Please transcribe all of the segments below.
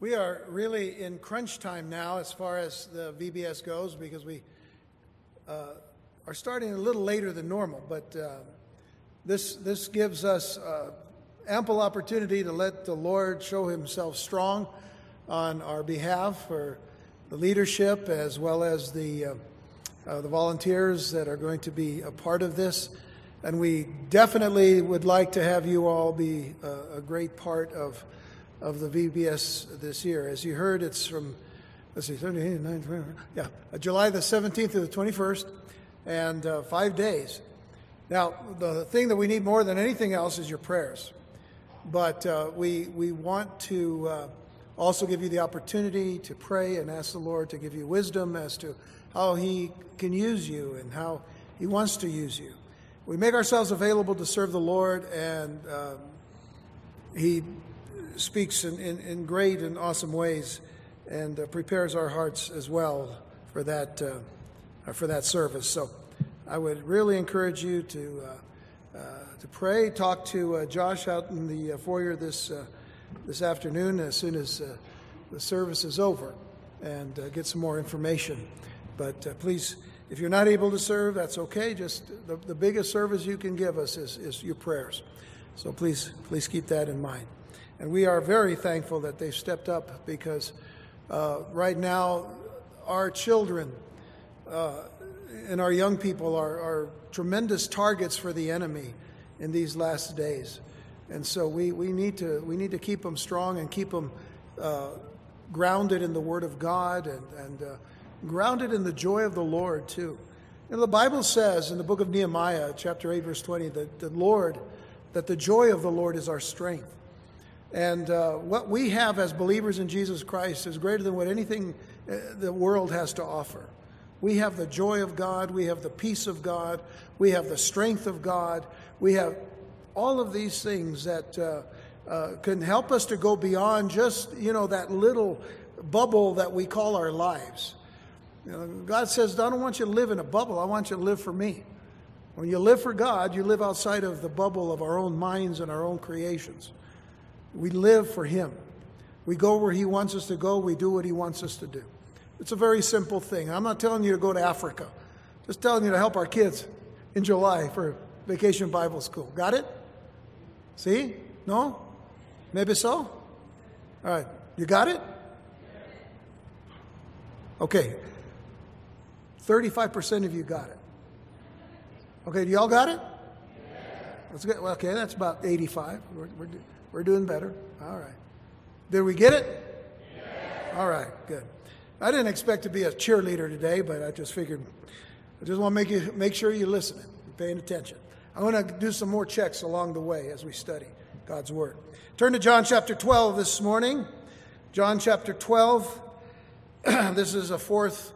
We are really in crunch time now as far as the VBS goes because we uh, are starting a little later than normal, but uh, this, this gives us uh, ample opportunity to let the Lord show himself strong on our behalf for the leadership as well as the, uh, uh, the volunteers that are going to be a part of this. And we definitely would like to have you all be a, a great part of of the VBS this year. As you heard, it's from, let's see, 17, 19, 20, yeah, uh, July the 17th to the 21st, and uh, five days. Now, the thing that we need more than anything else is your prayers. But uh, we, we want to uh, also give you the opportunity to pray and ask the Lord to give you wisdom as to how He can use you and how He wants to use you. We make ourselves available to serve the Lord, and um, He speaks in, in, in, great and awesome ways and uh, prepares our hearts as well for that, uh, for that service. So I would really encourage you to, uh, uh to pray. Talk to uh, Josh out in the uh, foyer this, this afternoon as soon as the service is over and get some more information. But please, if you're not able to serve, that's okay. Just the, the biggest service you can give us is, is your prayers. So please, please keep that in mind. And we are very thankful that they've stepped up because uh, right now, our children uh, and our young people are, are, tremendous targets for the enemy in these last days. And so we, we, need, to, we need to keep them strong and keep them uh, grounded in the Word of God and, and uh, grounded in the joy of the Lord, too. And the Bible says in the book of Nehemiah, chapter 8, verse 20, that the Lord, that the joy of the Lord is our strength. And uh, what we have as believers in Jesus Christ is greater than what anything uh, the world has to offer. We have the joy of God, we have the peace of God, we have the strength of God, we have all of these things that uh, uh, can help us to go beyond just, you know, that little bubble that we call our lives. You know, God says, I don't want you to live in a bubble, I want you to live for me. When you live for God, you live outside of the bubble of our own minds and our own creations. We live for Him. We go where He wants us to go. We do what He wants us to do. It's a very simple thing. I'm not telling you to go to Africa, just telling you to help our kids in July for Vacation Bible School. Got it? See? No? Maybe so? All right. You got it? Okay. 35% of you got it. Okay, do y'all got it? Let's get, well, okay, that's about 85. We're, we're, we're doing better. All right. Did we get it? Yes. All right, good. I didn't expect to be a cheerleader today, but I just figured I just want to make you make sure you're listening, you're paying attention. I want to do some more checks along the way as we study God's Word. Turn to John chapter 12 this morning. John chapter 12. this is a fourth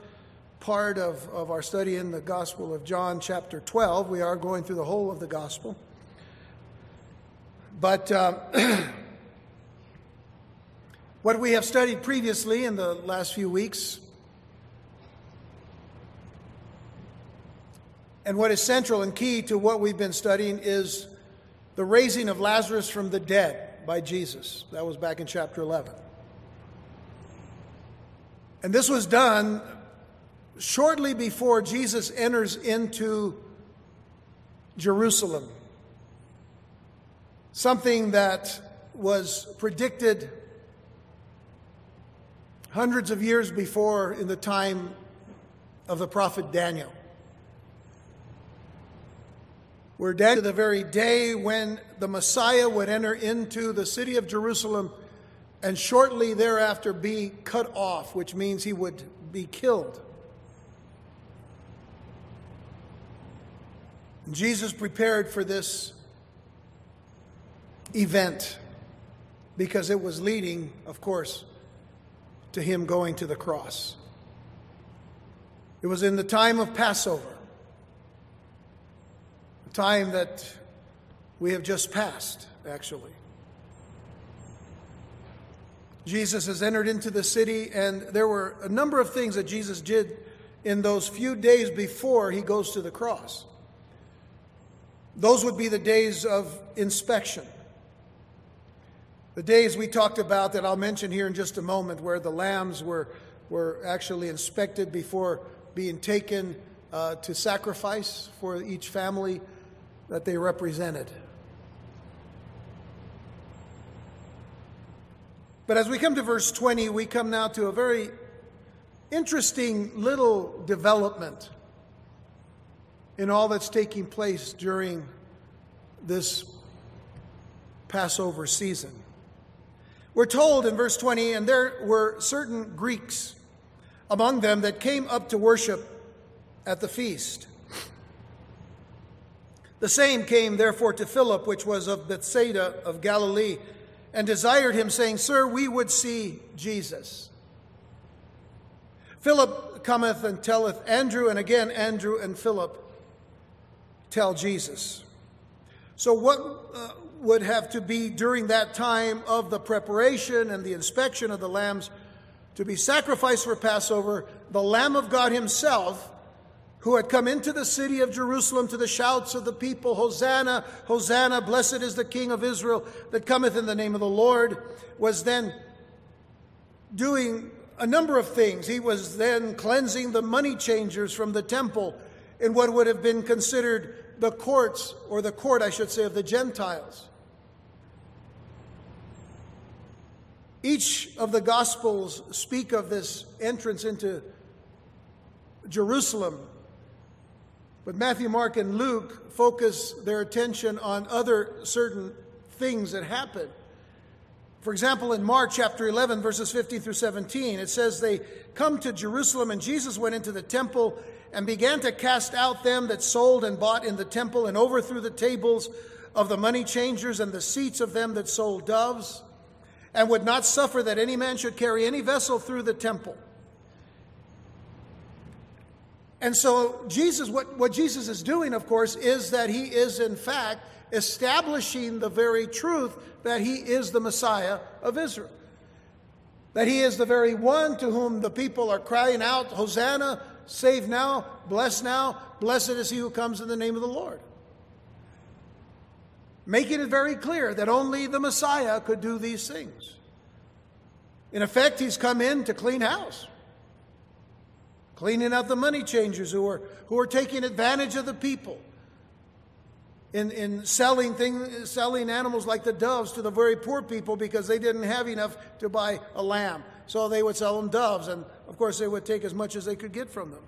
part of, of our study in the Gospel of John chapter 12. We are going through the whole of the Gospel. But um, what we have studied previously in the last few weeks, and what is central and key to what we've been studying, is the raising of Lazarus from the dead by Jesus. That was back in chapter 11. And this was done shortly before Jesus enters into Jerusalem something that was predicted hundreds of years before in the time of the prophet Daniel. We're dead to the very day when the Messiah would enter into the city of Jerusalem and shortly thereafter be cut off, which means he would be killed. Jesus prepared for this event because it was leading, of course, to him going to the cross. It was in the time of Passover, a time that we have just passed, actually. Jesus has entered into the city, and there were a number of things that Jesus did in those few days before he goes to the cross. Those would be the days of inspection. The days we talked about that I'll mention here in just a moment, where the lambs were, were actually inspected before being taken uh, to sacrifice for each family that they represented. But as we come to verse 20, we come now to a very interesting little development in all that's taking place during this Passover season. We're told in verse 20, and there were certain Greeks among them that came up to worship at the feast. The same came therefore to Philip, which was of Bethsaida of Galilee, and desired him, saying, Sir, we would see Jesus. Philip cometh and telleth Andrew, and again Andrew and Philip tell Jesus. So, what uh, would have to be during that time of the preparation and the inspection of the lambs to be sacrificed for Passover, the Lamb of God Himself, who had come into the city of Jerusalem to the shouts of the people, Hosanna, Hosanna, blessed is the King of Israel that cometh in the name of the Lord, was then doing a number of things. He was then cleansing the money changers from the temple in what would have been considered the courts, or the court, I should say, of the Gentiles. Each of the Gospels speak of this entrance into Jerusalem, but Matthew, Mark, and Luke focus their attention on other certain things that happen. For example, in Mark chapter 11, verses 15 through 17, it says, They come to Jerusalem, and Jesus went into the temple and began to cast out them that sold and bought in the temple, and overthrew the tables of the money changers and the seats of them that sold doves, and would not suffer that any man should carry any vessel through the temple. And so, Jesus, what, what Jesus is doing, of course, is that he is, in fact, establishing the very truth that he is the Messiah of Israel. That he is the very one to whom the people are crying out, Hosanna, save now, bless now, blessed is he who comes in the name of the Lord. Making it very clear that only the Messiah could do these things. In effect, he's come in to clean house, cleaning out the money changers who are, who are taking advantage of the people in, in selling, things, selling animals like the doves to the very poor people because they didn't have enough to buy a lamb. So they would sell them doves, and of course, they would take as much as they could get from them.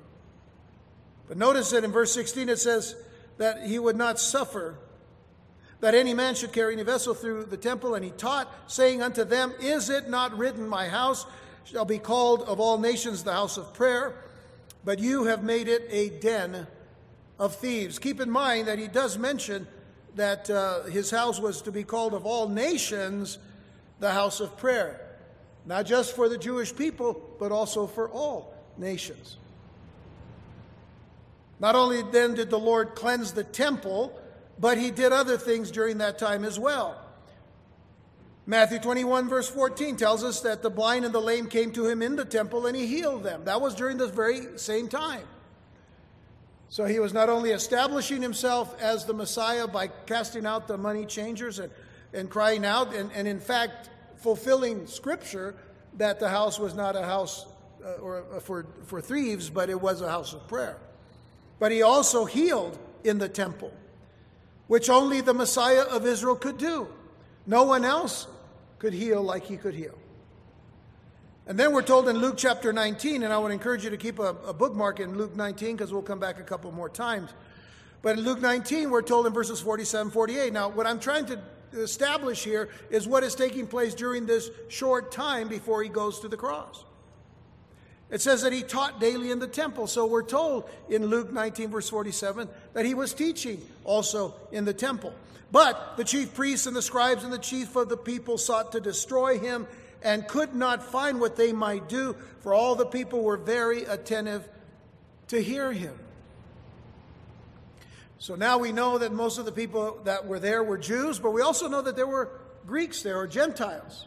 But notice that in verse 16 it says that he would not suffer that any man should carry any vessel through the temple. And he taught, saying unto them, Is it not written, My house shall be called of all nations the house of prayer? But you have made it a den of thieves. Keep in mind that he does mention that uh, his house was to be called of all nations the house of prayer not just for the Jewish people, but also for all nations. Not only then did the Lord cleanse the temple, but he did other things during that time as well. Matthew 21, verse 14, tells us that the blind and the lame came to him in the temple and he healed them. That was during this very same time. So he was not only establishing himself as the Messiah by casting out the money changers and, and crying out, and, and in fact, fulfilling scripture that the house was not a house uh, or uh, for, for thieves, but it was a house of prayer. But he also healed in the temple, which only the Messiah of Israel could do. No one else could heal like he could heal. And then we're told in Luke chapter 19, and I would encourage you to keep a, a bookmark in Luke 19 because we'll come back a couple more times. But in Luke 19, we're told in verses 47 48. Now, what I'm trying to establish here is what is taking place during this short time before he goes to the cross. It says that he taught daily in the temple. So we're told in Luke 19, verse 47, that he was teaching also in the temple. But the chief priests and the scribes and the chief of the people sought to destroy him and could not find what they might do, for all the people were very attentive to hear him. So now we know that most of the people that were there were Jews, but we also know that there were Greeks there or Gentiles.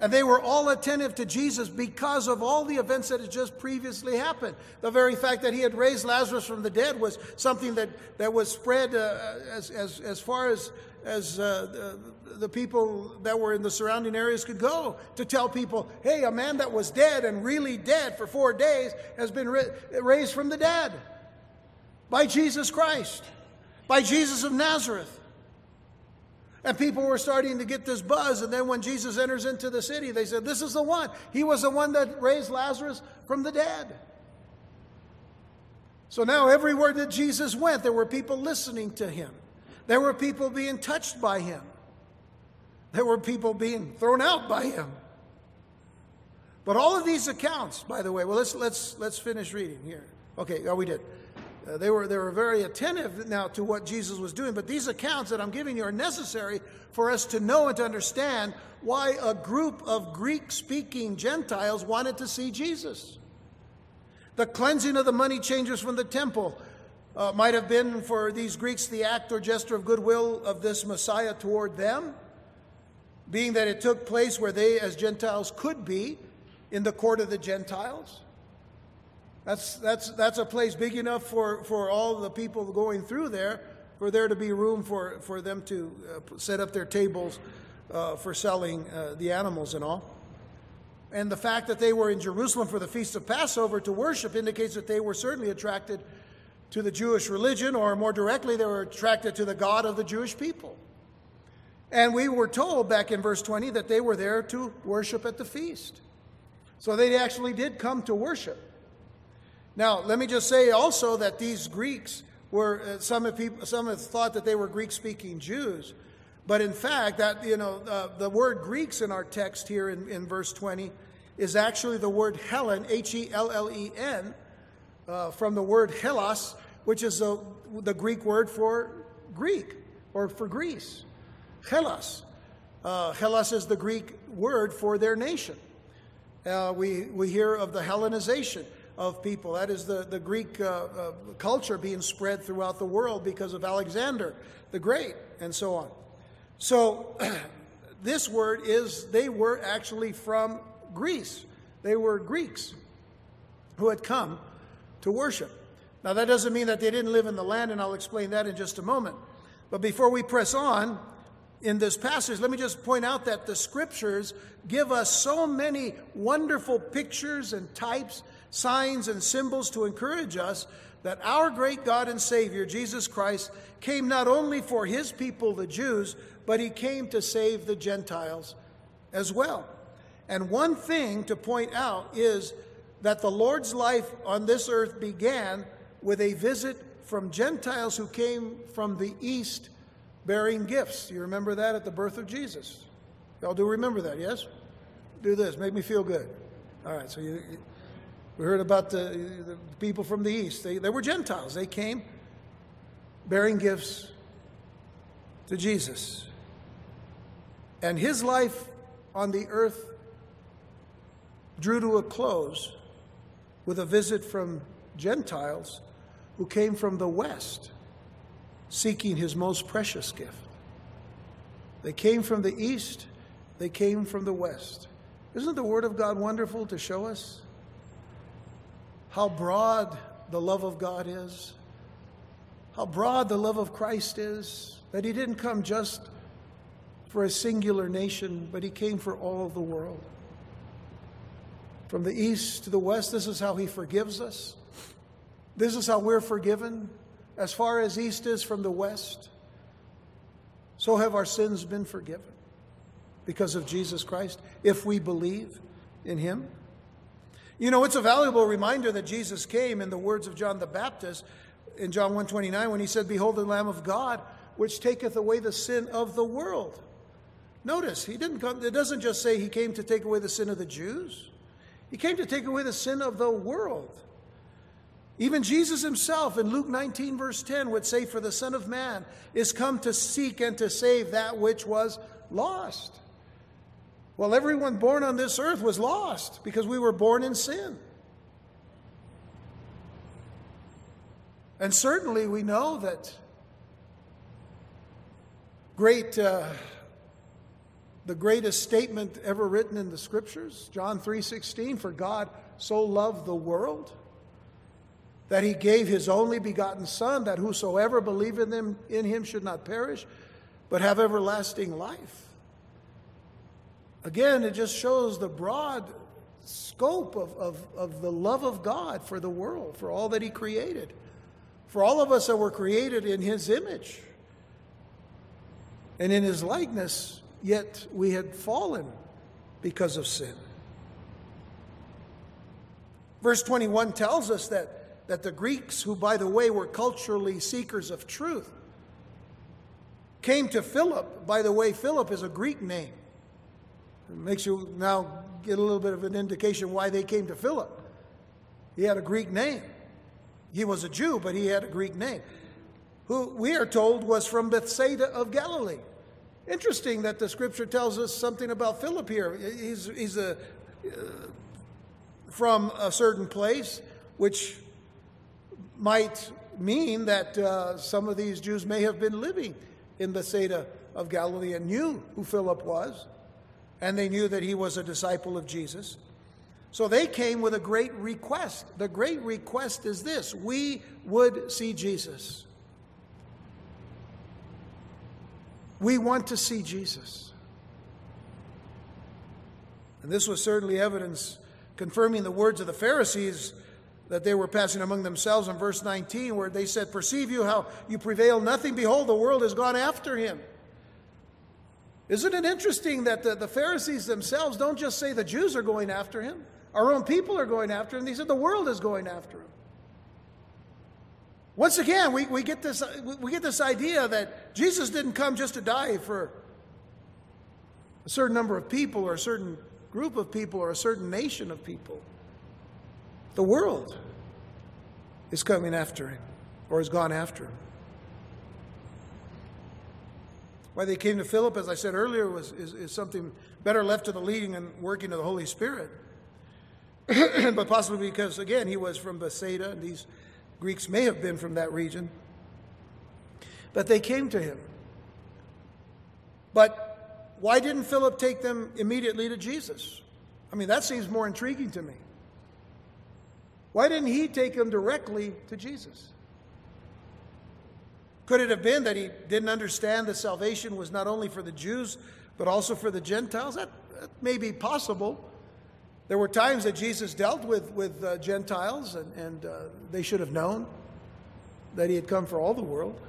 And they were all attentive to Jesus because of all the events that had just previously happened. The very fact that he had raised Lazarus from the dead was something that, that was spread uh, as, as, as far as, as uh, the, people that were in the surrounding areas could go to tell people, hey, a man that was dead and really dead for four days has been ra- raised from the dead by Jesus Christ, by Jesus of Nazareth. And people were starting to get this buzz. And then when Jesus enters into the city, they said, This is the one. He was the one that raised Lazarus from the dead. So now, everywhere that Jesus went, there were people listening to him. There were people being touched by him. There were people being thrown out by him. But all of these accounts, by the way, well, let's, let's, let's finish reading here. Okay, oh, we did. Uh, they, were, they were very attentive now to what Jesus was doing, but these accounts that I'm giving you are necessary for us to know and to understand why a group of Greek speaking Gentiles wanted to see Jesus. The cleansing of the money changers from the temple uh, might have been for these Greeks the act or gesture of goodwill of this Messiah toward them, being that it took place where they, as Gentiles, could be in the court of the Gentiles. That's, that's, that's a place big enough for, for all the people going through there, for there to be room for, for them to uh, set up their tables uh, for selling uh, the animals and all. And the fact that they were in Jerusalem for the Feast of Passover to worship indicates that they were certainly attracted to the Jewish religion, or more directly, they were attracted to the God of the Jewish people. And we were told back in verse 20 that they were there to worship at the feast. So they actually did come to worship. Now, let me just say also that these Greeks were, uh, some, have people, some have thought that they were Greek speaking Jews. But in fact, that, you know, uh, the word Greeks in our text here in, in verse 20 is actually the word Hellen, H E L L E N, uh, from the word Hellas, which is the, the Greek word for Greek or for Greece. Hellas. Uh, Hellas is the Greek word for their nation. Uh, we, we hear of the Hellenization of people. That is the, the Greek uh, uh, culture being spread throughout the world because of Alexander the Great and so on. So, this word is, they were actually from Greece. They were Greeks who had come to worship. Now, that doesn't mean that they didn't live in the land, and I'll explain that in just a moment. But before we press on, in this passage, let me just point out that the scriptures give us so many wonderful pictures and types signs and symbols to encourage us that our great God and Savior, Jesus Christ, came not only for his people, the Jews, but he came to save the Gentiles as well. And one thing to point out is that the Lord's life on this earth began with a visit from Gentiles who came from the east bearing gifts. You remember that at the birth of Jesus? Y'all do remember that, yes? Do this, make me feel good. All right, so you, we heard about the, the people from the east. They, they were Gentiles. They came bearing gifts to Jesus. And his life on the earth drew to a close with a visit from Gentiles who came from the west seeking his most precious gift. They came from the east, they came from the west. Isn't the Word of God wonderful to show us? How broad the love of God is, how broad the love of Christ is, that He didn't come just for a singular nation, but He came for all of the world. From the east to the west, this is how He forgives us. This is how we're forgiven. As far as east is from the west, so have our sins been forgiven because of Jesus Christ, if we believe in Him. You know, it's a valuable reminder that Jesus came in the words of John the Baptist in John 1:29 when he said, "Behold the Lamb of God, which taketh away the sin of the world." Notice, he didn't come it doesn't just say he came to take away the sin of the Jews. He came to take away the sin of the world. Even Jesus himself in Luke 19, verse 10, would say, For the Son of Man is come to seek and to save that which was lost. Well, everyone born on this earth was lost because we were born in sin. And certainly we know that great, uh, the greatest statement ever written in the scriptures, John 3:16, for God so loved the world that he gave his only begotten son that whosoever believeth in him, in him should not perish but have everlasting life. Again, it just shows the broad scope of, of, of the love of God for the world, for all that he created, for all of us that were created in his image and in his likeness, yet we had fallen because of sin. Verse 21 tells us that, that the Greeks, who, by the way, were culturally seekers of truth, came to Philip. By the way, Philip is a Greek name. It makes you now get a little bit of an indication why they came to Philip. He had a Greek name. He was a Jew, but he had a Greek name, who we are told was from Bethsaida of Galilee. Interesting that the scripture tells us something about Philip here. He's, he's a, uh, from a certain place, which might mean that uh, some of these Jews may have been living in Bethsaida of Galilee and knew who Philip was, and they knew that he was a disciple of Jesus. So they came with a great request. The great request is this we would see Jesus. We want to see Jesus. And this was certainly evidence confirming the words of the Pharisees that they were passing among themselves in verse 19, where they said, Perceive you how you prevail nothing? Behold, the world has gone after him. Isn't it interesting that the, the Pharisees themselves don't just say the Jews are going after him, our own people are going after him, they said the world is going after him. Once again, we, we, get this, we get this idea that Jesus didn't come just to die for a certain number of people or a certain group of people or a certain nation of people. The world is coming after him or has gone after him. Why they came to Philip, as I said earlier, was, is, is something better left to the leading and working of the Holy Spirit. but possibly because, again, he was from Bethsaida, and these Greeks may have been from that region. But they came to him. But why didn't Philip take them immediately to Jesus? I mean, that seems more intriguing to me. Why didn't he take them directly to Jesus? Could it have been that he didn't understand that salvation was not only for the Jews, but also for the Gentiles? That, that may be possible. There were times that Jesus dealt with, with uh, Gentiles, and, and uh, they should have known that he had come for all the world.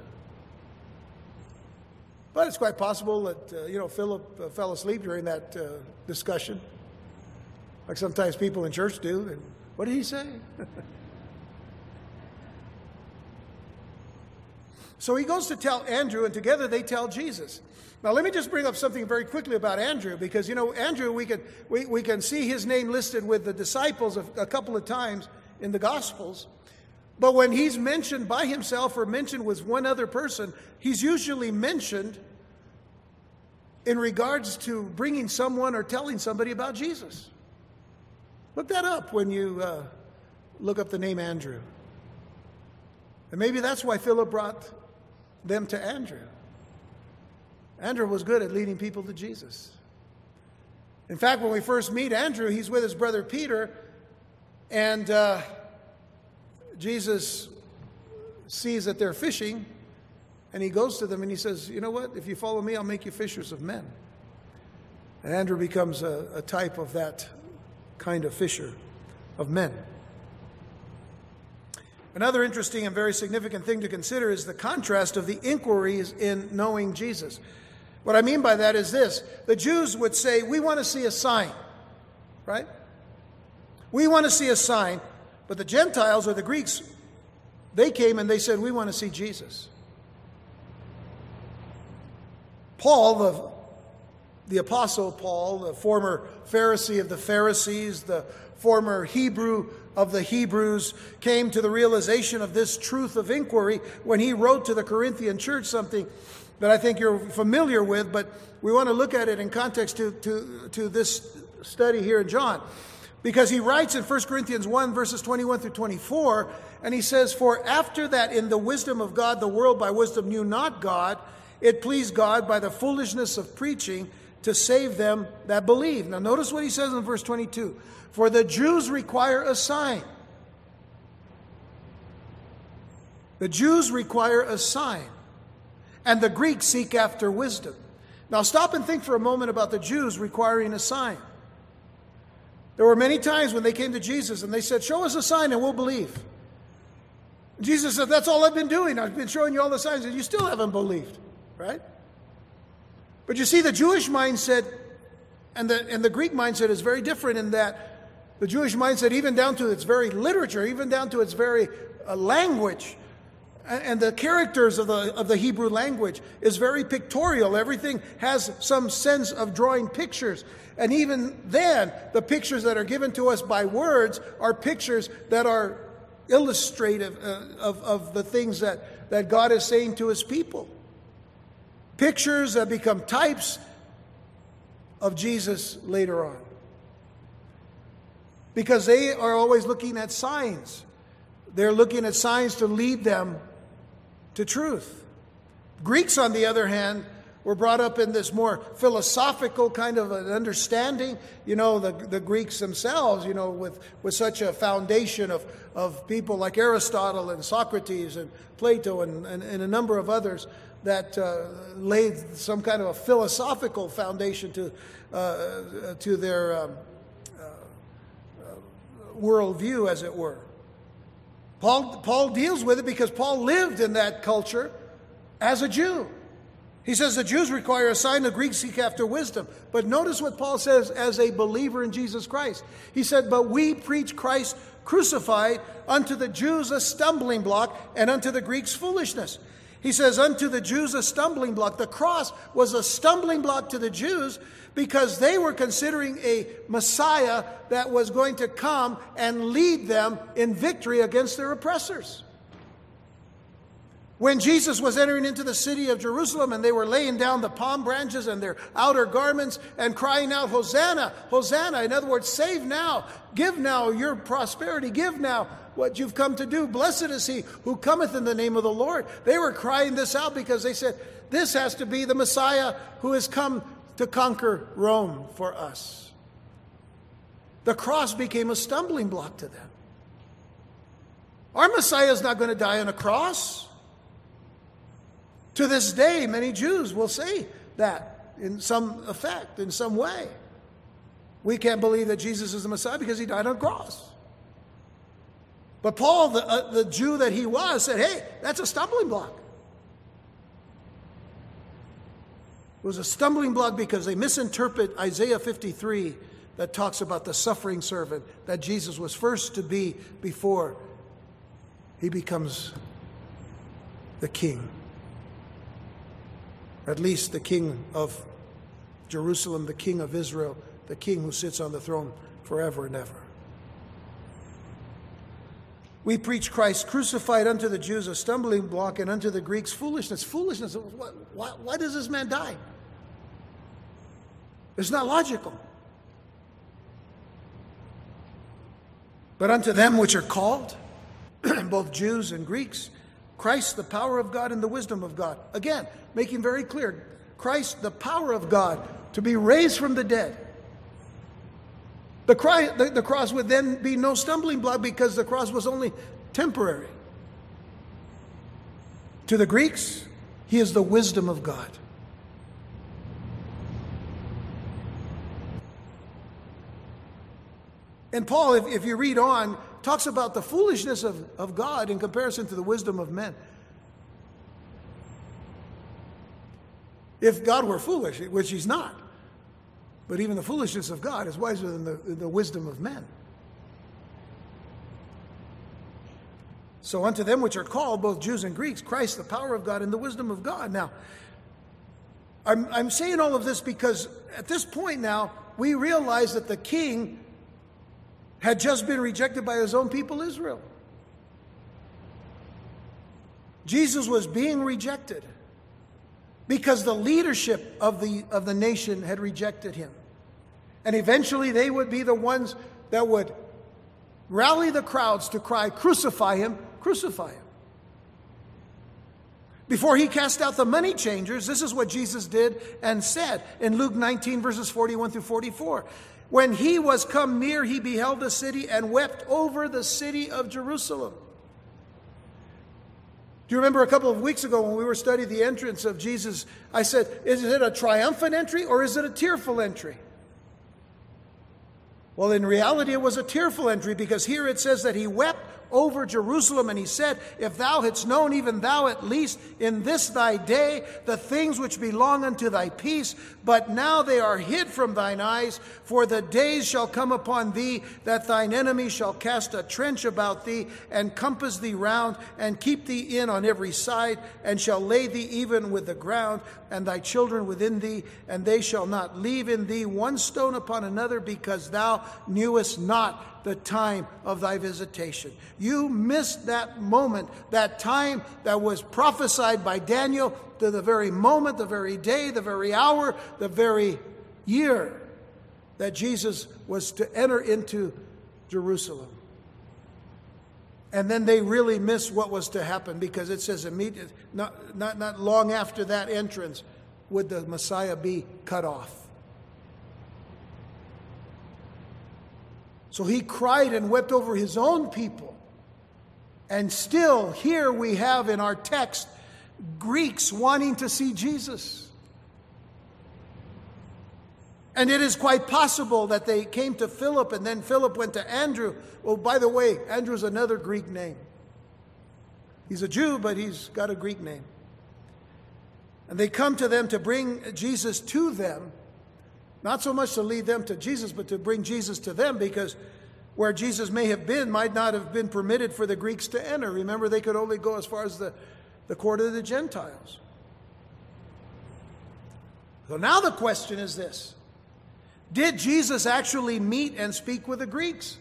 But it's quite possible that, uh, you know, Philip uh, fell asleep during that uh, discussion, like sometimes people in church do. And what did he say? so he goes to tell Andrew, and together they tell Jesus. Now, let me just bring up something very quickly about Andrew, because, you know, Andrew, we can, we, we can see his name listed with the disciples a, a couple of times in the Gospels. But when he's mentioned by himself or mentioned with one other person, he's usually mentioned in regards to bringing someone or telling somebody about Jesus. Look that up when you uh, look up the name Andrew. And maybe that's why Philip brought them to Andrew. Andrew was good at leading people to Jesus. In fact, when we first meet Andrew, he's with his brother Peter, and uh, Jesus sees that they're fishing, and he goes to them and he says, You know what? If you follow me, I'll make you fishers of men. And Andrew becomes a, a type of that kind of fisher of men. Another interesting and very significant thing to consider is the contrast of the inquiries in knowing Jesus. What I mean by that is this the Jews would say, We want to see a sign, right? We want to see a sign. But the Gentiles or the Greeks, they came and they said, We want to see Jesus. Paul, the, the Apostle Paul, the former Pharisee of the Pharisees, the former Hebrew of the Hebrews, came to the realization of this truth of inquiry when he wrote to the Corinthian church something that I think you're familiar with, but we want to look at it in context to, to, to this study here in John. Because he writes in 1 Corinthians 1, verses 21 through 24, and he says, For after that, in the wisdom of God, the world by wisdom knew not God, it pleased God by the foolishness of preaching to save them that believe. Now, notice what he says in verse 22 For the Jews require a sign. The Jews require a sign, and the Greeks seek after wisdom. Now, stop and think for a moment about the Jews requiring a sign. There were many times when they came to Jesus and they said, Show us a sign and we'll believe. Jesus said, That's all I've been doing. I've been showing you all the signs, and you still haven't believed, right? But you see, the Jewish mindset and the, and the Greek mindset is very different in that the Jewish mindset, even down to its very literature, even down to its very uh, language, and the characters of the, of the Hebrew language is very pictorial. Everything has some sense of drawing pictures. And even then, the pictures that are given to us by words are pictures that are illustrative uh, of, of the things that, that God is saying to his people pictures that become types of Jesus later on. Because they are always looking at signs. They're looking at signs to lead them to truth. Greeks, on the other hand, were brought up in this more philosophical kind of an understanding. You know, the, the Greeks themselves, you know, with, with such a foundation of, of people like Aristotle and Socrates and Plato and, and, and a number of others that uh, laid some kind of a philosophical foundation to, uh, to their um, uh, uh, worldview, as it were. Paul, Paul deals with it because Paul lived in that culture as a Jew. He says the Jews require a sign, the Greeks seek after wisdom. But notice what Paul says as a believer in Jesus Christ. He said, But we preach Christ crucified, unto the Jews a stumbling block, and unto the Greeks foolishness. He says, Unto the Jews a stumbling block. The cross was a stumbling block to the Jews because they were considering a Messiah that was going to come and lead them in victory against their oppressors. When Jesus was entering into the city of Jerusalem and they were laying down the palm branches and their outer garments and crying out, Hosanna, Hosanna. In other words, save now, give now your prosperity, give now what you've come to do. Blessed is he who cometh in the name of the Lord. They were crying this out because they said, This has to be the Messiah who has come to conquer Rome for us. The cross became a stumbling block to them. Our Messiah is not going to die on a cross. To this day, many Jews will say that in some effect, in some way. We can't believe that Jesus is the Messiah because he died on a cross. But Paul, the, uh, the Jew that he was, said, hey, that's a stumbling block. It was a stumbling block because they misinterpret Isaiah 53 that talks about the suffering servant that Jesus was first to be before he becomes the king. At least the king of Jerusalem, the king of Israel, the king who sits on the throne forever and ever. We preach Christ crucified unto the Jews a stumbling block and unto the Greeks foolishness. Foolishness. Why, why does this man die? It's not logical. But unto them which are called, both Jews and Greeks, Christ, the power of God and the wisdom of God. Again, making very clear Christ, the power of God to be raised from the dead. The, cry, the, the cross would then be no stumbling block because the cross was only temporary. To the Greeks, he is the wisdom of God. And Paul, if, if you read on, talks about the foolishness of, of God in comparison to the wisdom of men. If God were foolish, which he's not, but even the foolishness of God is wiser than the, the wisdom of men. So unto them which are called, both Jews and Greeks, Christ, the power of God and the wisdom of God. Now, I'm, I'm saying all of this because at this point now, we realize that the king had just been rejected by his own people, Israel. Jesus was being rejected because the leadership of the, of the nation had rejected him. And eventually they would be the ones that would rally the crowds to cry, Crucify him, crucify him. Before he cast out the money changers, this is what Jesus did and said in Luke 19, verses 41 through 44. When he was come near, he beheld the city and wept over the city of Jerusalem. Do you remember a couple of weeks ago when we were studying the entrance of Jesus? I said, Is it a triumphant entry or is it a tearful entry? Well, in reality, it was a tearful entry because here it says that he wept over Jerusalem, and he said, If thou hadst known, even thou at least, in this thy day, the things which belong unto thy peace, but now they are hid from thine eyes, for the days shall come upon thee that thine enemy shall cast a trench about thee, and compass thee round, and keep thee in on every side, and shall lay thee even with the ground, and thy children within thee, and they shall not leave in thee one stone upon another, because thou knewest not the time of thy visitation. You missed that moment, that time that was prophesied by Daniel to the very moment, the very day, the very hour, the very year that Jesus was to enter into Jerusalem. And then they really missed what was to happen because it says immediate, not, not, not long after that entrance would the Messiah be cut off. So he cried and wept over his own people. And still, here we have in our text Greeks wanting to see Jesus. And it is quite possible that they came to Philip and then Philip went to Andrew. Oh, by the way, Andrew's another Greek name. He's a Jew, but he's got a Greek name. And they come to them to bring Jesus to them. Not so much to lead them to Jesus, but to bring Jesus to them because where Jesus may have been might not have been permitted for the Greeks to enter. Remember, they could only go as far as the, the court of the Gentiles. So now the question is this Did Jesus actually meet and speak with the Greeks?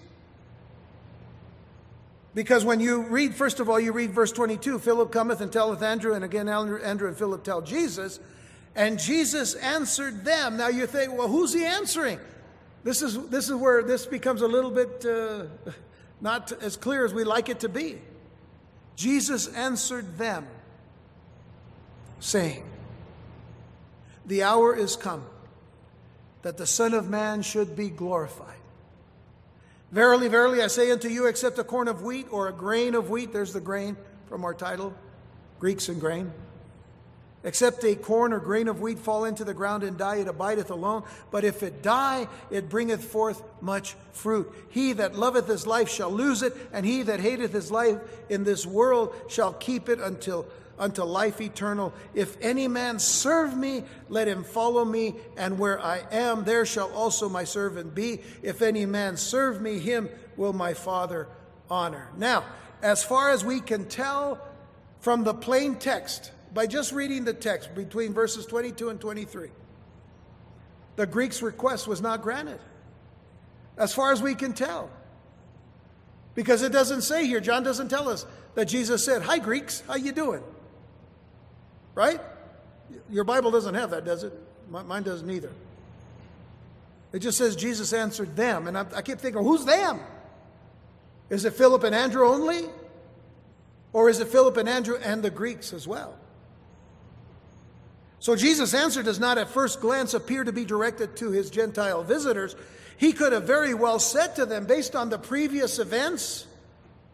Because when you read, first of all, you read verse 22 Philip cometh and telleth Andrew, and again Andrew and Philip tell Jesus. And Jesus answered them. Now you think, well, who's he answering? This is, this is where this becomes a little bit uh, not as clear as we like it to be. Jesus answered them, saying, The hour is come that the Son of Man should be glorified. Verily, verily, I say unto you, except a corn of wheat or a grain of wheat, there's the grain from our title, Greeks and grain Except a corn or grain of wheat fall into the ground and die, it abideth alone. But if it die, it bringeth forth much fruit. He that loveth his life shall lose it, and he that hateth his life in this world shall keep it until unto life eternal. If any man serve me, let him follow me, and where I am, there shall also my servant be. If any man serve me, him will my Father honor. Now, as far as we can tell from the plain text, by just reading the text between verses 22 and 23. The Greek's request was not granted, as far as we can tell. Because it doesn't say here, John doesn't tell us that Jesus said, Hi, Greeks, how you doing? Right? Your Bible doesn't have that, does it? Mine doesn't either. It just says Jesus answered them. And I, I keep thinking, who's them? Is it Philip and Andrew only? Or is it Philip and Andrew and the Greeks as well? So Jesus' answer does not at first glance appear to be directed to his Gentile visitors. He could have very well said to them, based on the previous events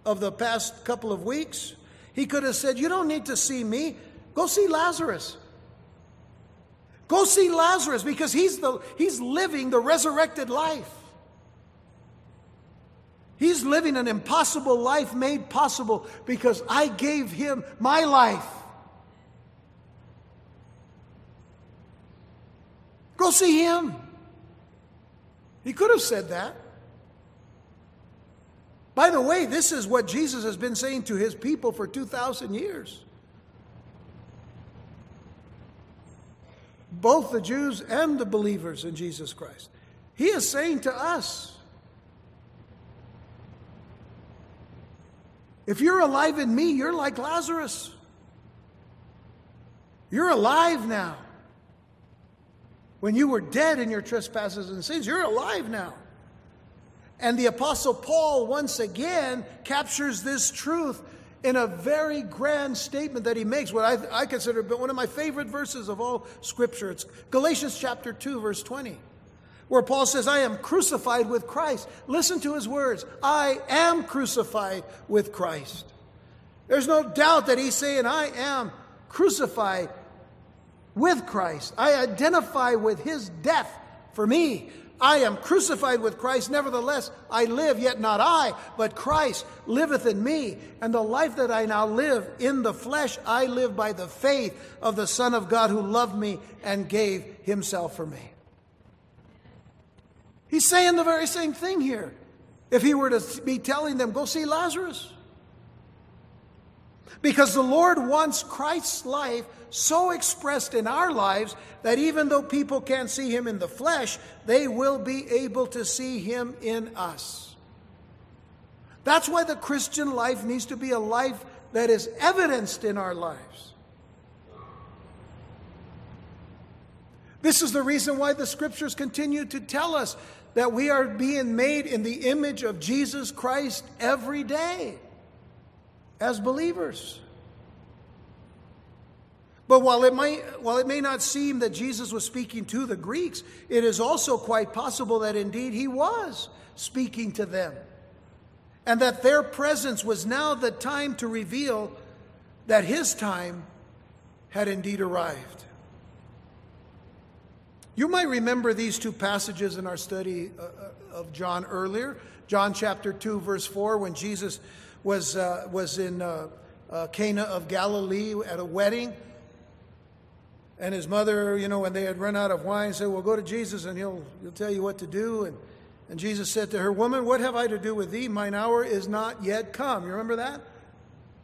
of the past couple of weeks, he could have said, You don't need to see me. Go see Lazarus. Go see Lazarus because he's, the, he's living the resurrected life. He's living an impossible life made possible because I gave him my life. Go see him. He could have said that. By the way, this is what Jesus has been saying to his people for 2,000 years. Both the Jews and the believers in Jesus Christ. He is saying to us if you're alive in me, you're like Lazarus. You're alive now. When you were dead in your trespasses and sins, you're alive now. And the Apostle Paul once again captures this truth in a very grand statement that he makes, what I, I consider one of my favorite verses of all Scripture. It's Galatians chapter 2, verse 20, where Paul says, I am crucified with Christ. Listen to his words I am crucified with Christ. There's no doubt that he's saying, I am crucified with Christ. I identify with his death for me. I am crucified with Christ, nevertheless I live, yet not I, but Christ liveth in me. And the life that I now live in the flesh, I live by the faith of the Son of God who loved me and gave himself for me. He's saying the very same thing here. If he were to be telling them, go see Lazarus. Because the Lord wants Christ's life so expressed in our lives that even though people can't see him in the flesh, they will be able to see him in us. That's why the Christian life needs to be a life that is evidenced in our lives. This is the reason why the scriptures continue to tell us that we are being made in the image of Jesus Christ every day as believers. But while it, might, while it may not seem that Jesus was speaking to the Greeks, it is also quite possible that indeed he was speaking to them. And that their presence was now the time to reveal that his time had indeed arrived. You might remember these two passages in our study uh, uh, of John earlier. John chapter 2, verse 4, when Jesus was, uh, was in uh, uh, Cana of Galilee at a wedding and his mother, you know, when they had run out of wine, said, Well, go to Jesus and he'll, he'll tell you what to do. And, and Jesus said to her, Woman, what have I to do with thee? Mine hour is not yet come. You remember that?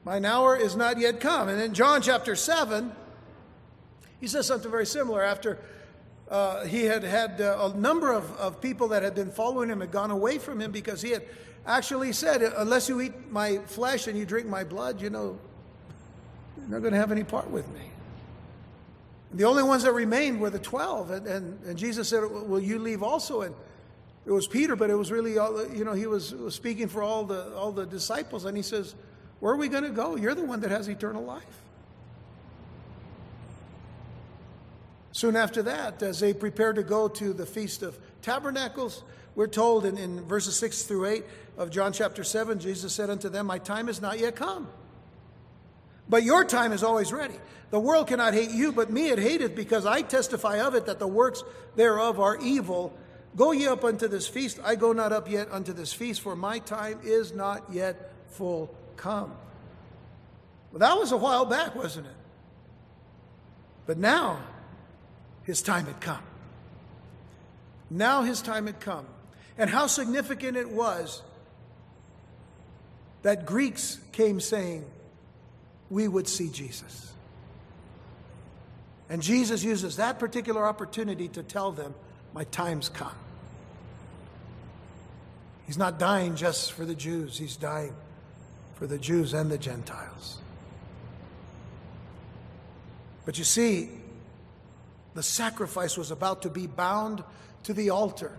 Mine hour is not yet come. And in John chapter 7, he says something very similar. After uh, he had had uh, a number of, of people that had been following him had gone away from him because he had actually said, Unless you eat my flesh and you drink my blood, you know, you're not going to have any part with me. The only ones that remained were the 12. And, and, and Jesus said, Will you leave also? And it was Peter, but it was really, all, you know, he was, was speaking for all the, all the disciples. And he says, Where are we going to go? You're the one that has eternal life. Soon after that, as they prepared to go to the Feast of Tabernacles, we're told in, in verses 6 through 8 of John chapter 7, Jesus said unto them, My time is not yet come. But your time is always ready. The world cannot hate you, but me it hateth, because I testify of it that the works thereof are evil. Go ye up unto this feast. I go not up yet unto this feast, for my time is not yet full come. Well, that was a while back, wasn't it? But now, his time had come. Now his time had come. And how significant it was that Greeks came saying, we would see Jesus. And Jesus uses that particular opportunity to tell them, My time's come. He's not dying just for the Jews, he's dying for the Jews and the Gentiles. But you see, the sacrifice was about to be bound to the altar.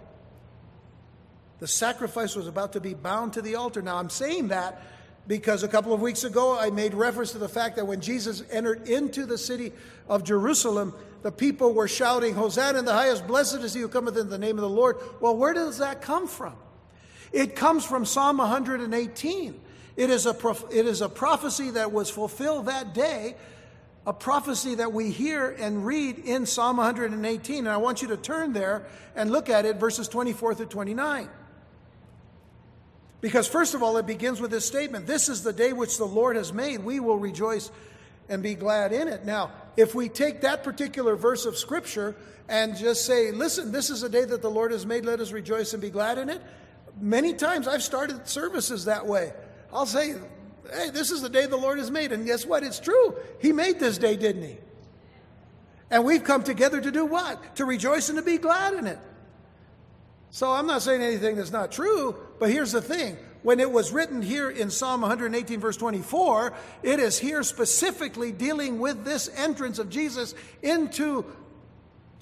The sacrifice was about to be bound to the altar. Now, I'm saying that because a couple of weeks ago I made reference to the fact that when Jesus entered into the city of Jerusalem, the people were shouting, Hosanna in the highest, blessed is he who cometh in the name of the Lord. Well, where does that come from? It comes from Psalm 118. It is a, it is a prophecy that was fulfilled that day, a prophecy that we hear and read in Psalm 118. And I want you to turn there and look at it, verses 24 through 29. Because, first of all, it begins with this statement This is the day which the Lord has made. We will rejoice and be glad in it. Now, if we take that particular verse of Scripture and just say, Listen, this is a day that the Lord has made, let us rejoice and be glad in it. Many times I've started services that way. I'll say, Hey, this is the day the Lord has made. And guess what? It's true. He made this day, didn't He? And we've come together to do what? To rejoice and to be glad in it. So I'm not saying anything that's not true, but here's the thing. When it was written here in Psalm 118, verse 24, it is here specifically dealing with this entrance of Jesus into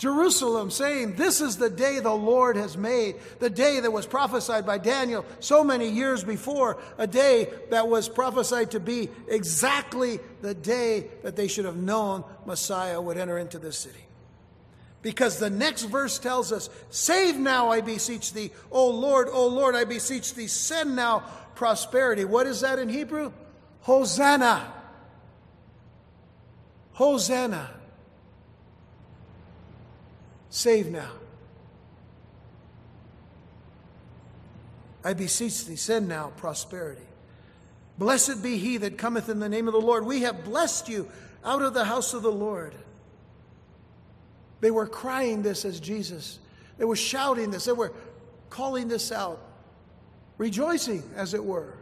Jerusalem, saying, This is the day the Lord has made, the day that was prophesied by Daniel so many years before, a day that was prophesied to be exactly the day that they should have known Messiah would enter into this city. Because the next verse tells us, Save now, I beseech thee. O Lord, O Lord, I beseech thee, send now prosperity. What is that in Hebrew? Hosanna. Hosanna. Save now. I beseech thee, send now prosperity. Blessed be he that cometh in the name of the Lord. We have blessed you out of the house of the Lord. They were crying this as Jesus. They were shouting this. They were calling this out, rejoicing, as it were,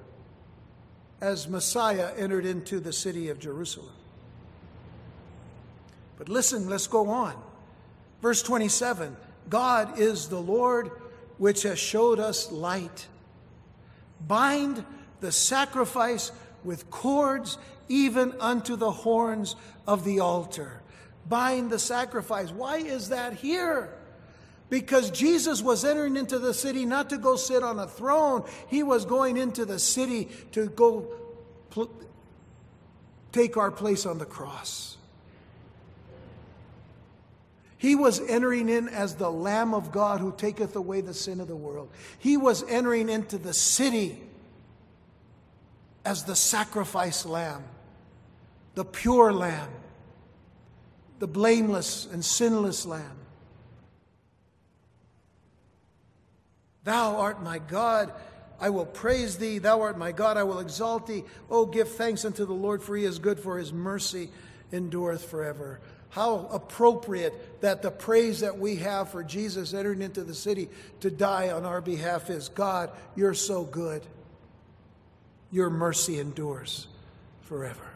as Messiah entered into the city of Jerusalem. But listen, let's go on. Verse 27 God is the Lord which has showed us light. Bind the sacrifice with cords even unto the horns of the altar. Bind the sacrifice. Why is that here? Because Jesus was entering into the city not to go sit on a throne, he was going into the city to go pl- take our place on the cross. He was entering in as the Lamb of God who taketh away the sin of the world. He was entering into the city as the sacrifice lamb, the pure lamb, the blameless and sinless lamb. Thou art my God. I will praise thee. Thou art my God. I will exalt thee. Oh, give thanks unto the Lord, for he is good, for his mercy endureth forever. How appropriate that the praise that we have for Jesus entering into the city to die on our behalf is God, you're so good. Your mercy endures forever.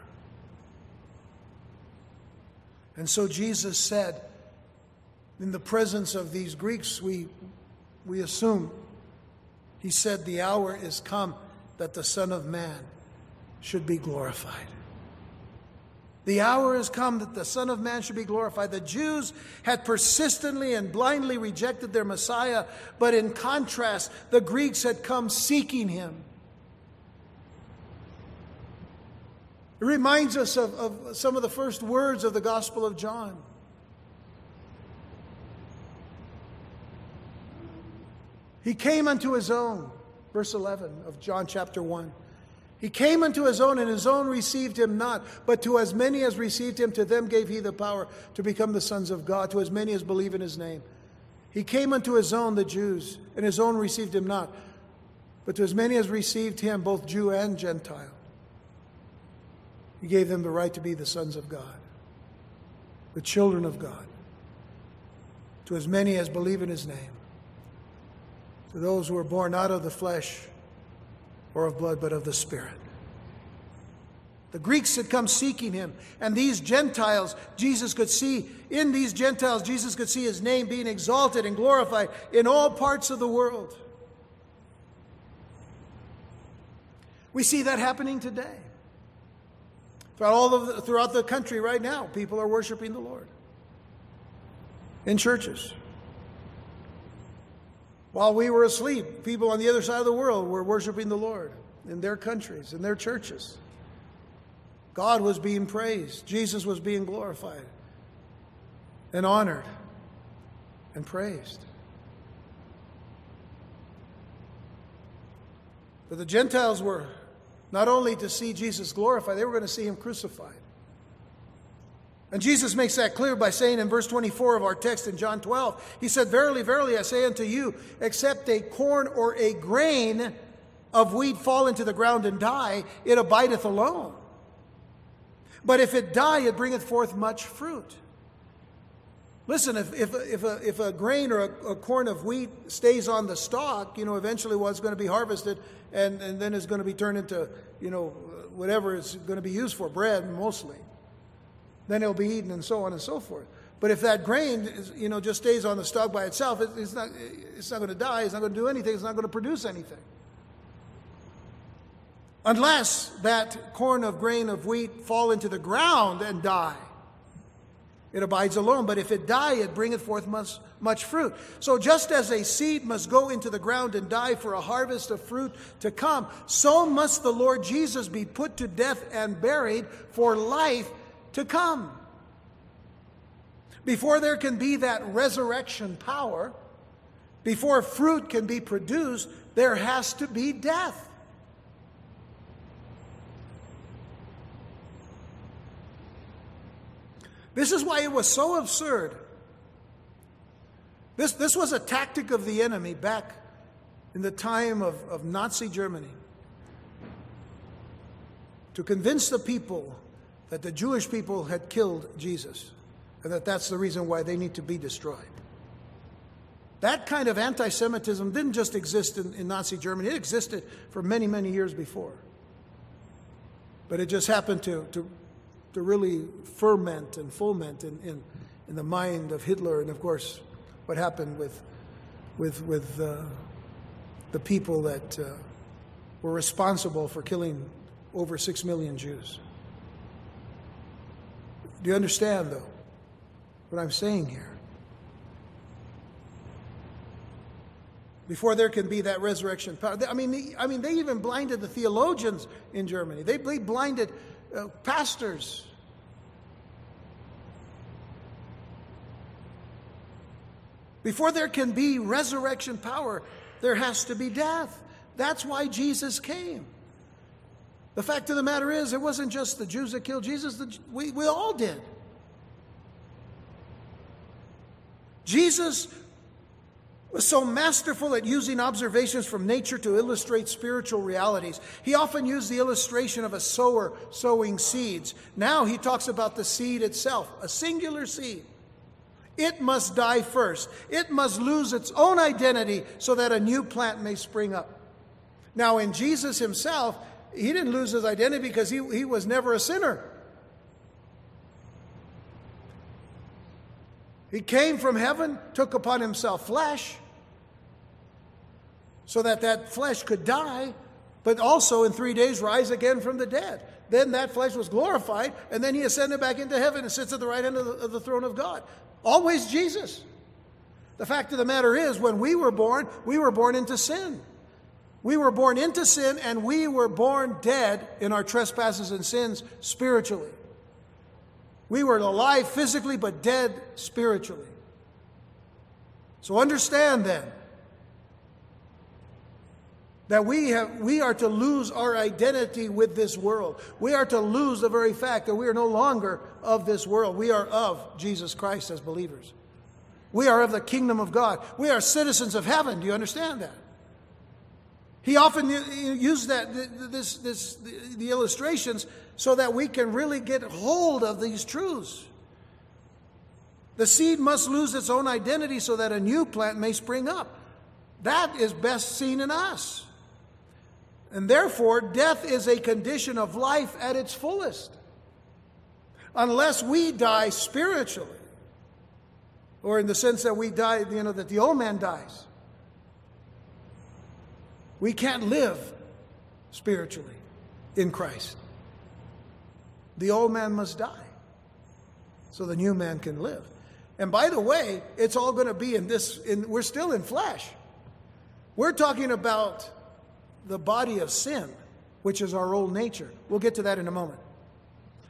And so Jesus said, in the presence of these Greeks, we, we assume, he said, The hour is come that the Son of Man should be glorified. The hour has come that the Son of Man should be glorified. The Jews had persistently and blindly rejected their Messiah, but in contrast, the Greeks had come seeking him. It reminds us of, of some of the first words of the Gospel of John. He came unto his own, verse 11 of John chapter 1. He came unto his own, and his own received him not. But to as many as received him, to them gave he the power to become the sons of God, to as many as believe in his name. He came unto his own, the Jews, and his own received him not. But to as many as received him, both Jew and Gentile, he gave them the right to be the sons of God, the children of God. To as many as believe in his name, to those who are born out of the flesh or of blood, but of the Spirit. The Greeks had come seeking him, and these Gentiles, Jesus could see, in these Gentiles, Jesus could see his name being exalted and glorified in all parts of the world. We see that happening today. Throughout, all the, throughout the country right now, people are worshiping the Lord in churches. While we were asleep, people on the other side of the world were worshiping the Lord in their countries, in their churches. God was being praised, Jesus was being glorified and honored and praised. But the Gentiles were not only to see Jesus glorified, they were going to see him crucified. And Jesus makes that clear by saying in verse 24 of our text in John 12, He said, Verily, verily, I say unto you, except a corn or a grain of wheat fall into the ground and die, it abideth alone. But if it die, it bringeth forth much fruit. Listen, if, if, if, a, if a grain or a, a, corn of wheat stays on the stalk, you know, eventually what's going to be harvested and, and then it's going to be turned into, you know, whatever it's going to be used for, bread mostly then it'll be eaten and so on and so forth. But if that grain, is, you know, just stays on the stalk by itself, it, it's not, it's not going to die. It's not going to do anything. It's not going to produce anything. Unless that corn of grain of wheat fall into the ground and die. it abides alone. But if it die, it bringeth forth much, much fruit. So just as a seed must go into the ground and die for a harvest of fruit to come, so must the Lord Jesus be put to death and buried for life to come. Before there can be that resurrection power, before fruit can be produced, there has to be death. This is why it was so absurd. This, this was a tactic of the enemy back in the time of, of Nazi Germany to convince the people that the Jewish people had killed Jesus and that that's the reason why they need to be destroyed. That kind of anti Semitism didn't just exist in, in, Nazi Germany, it existed for many, many years before. But it just happened to, to to really ferment and foment in, in, in the mind of Hitler, and of course, what happened with, with, with uh, the people that uh, were responsible for killing over six million Jews. Do you understand, though, what I'm saying here? Before there can be that resurrection power. I mean, I mean, they even blinded the theologians in Germany. They blinded uh, pastors. Before there can be resurrection power, there has to be death. That's why Jesus came. The fact of the matter is, it wasn't just the Jews that killed Jesus, the, we, we all did. Jesus was so masterful at using observations from nature to illustrate spiritual realities. He often used the illustration of a sower sowing seeds. Now he talks about the seed itself, a singular seed. It must die first. It must lose its own identity so that a new plant may spring up. Now, in Jesus himself, he didn't lose his identity because he, he was never a sinner. He came from heaven, took upon himself flesh, so that that flesh could die, but also in three days rise again from the dead. Then that flesh was glorified, and then he ascended back into heaven and sits at the right hand of the, of the throne of God. Always Jesus. The fact of the matter is, when we were born, we were born into sin. We were born into sin, and we were born dead in our trespasses and sins spiritually. We were alive physically, but dead spiritually. So understand then that we, have, we are to lose our identity with this world. We are to lose the very fact that we are no longer of this world. We are of Jesus Christ as believers. We are of the kingdom of God. We are citizens of heaven. Do you understand that? He often used that this, this, the illustrations so that we can really get hold of these truths. The seed must lose its own identity so that a new plant may spring up. That is best seen in us. And therefore, death is a condition of life at its fullest. Unless we die spiritually, or in the sense that we die, you know, that the old man dies, we can't live spiritually in Christ. The old man must die so the new man can live. And by the way, it's all going to be in this, in, we're still in flesh. We're talking about the body of sin, which is our old nature. We'll get to that in a moment.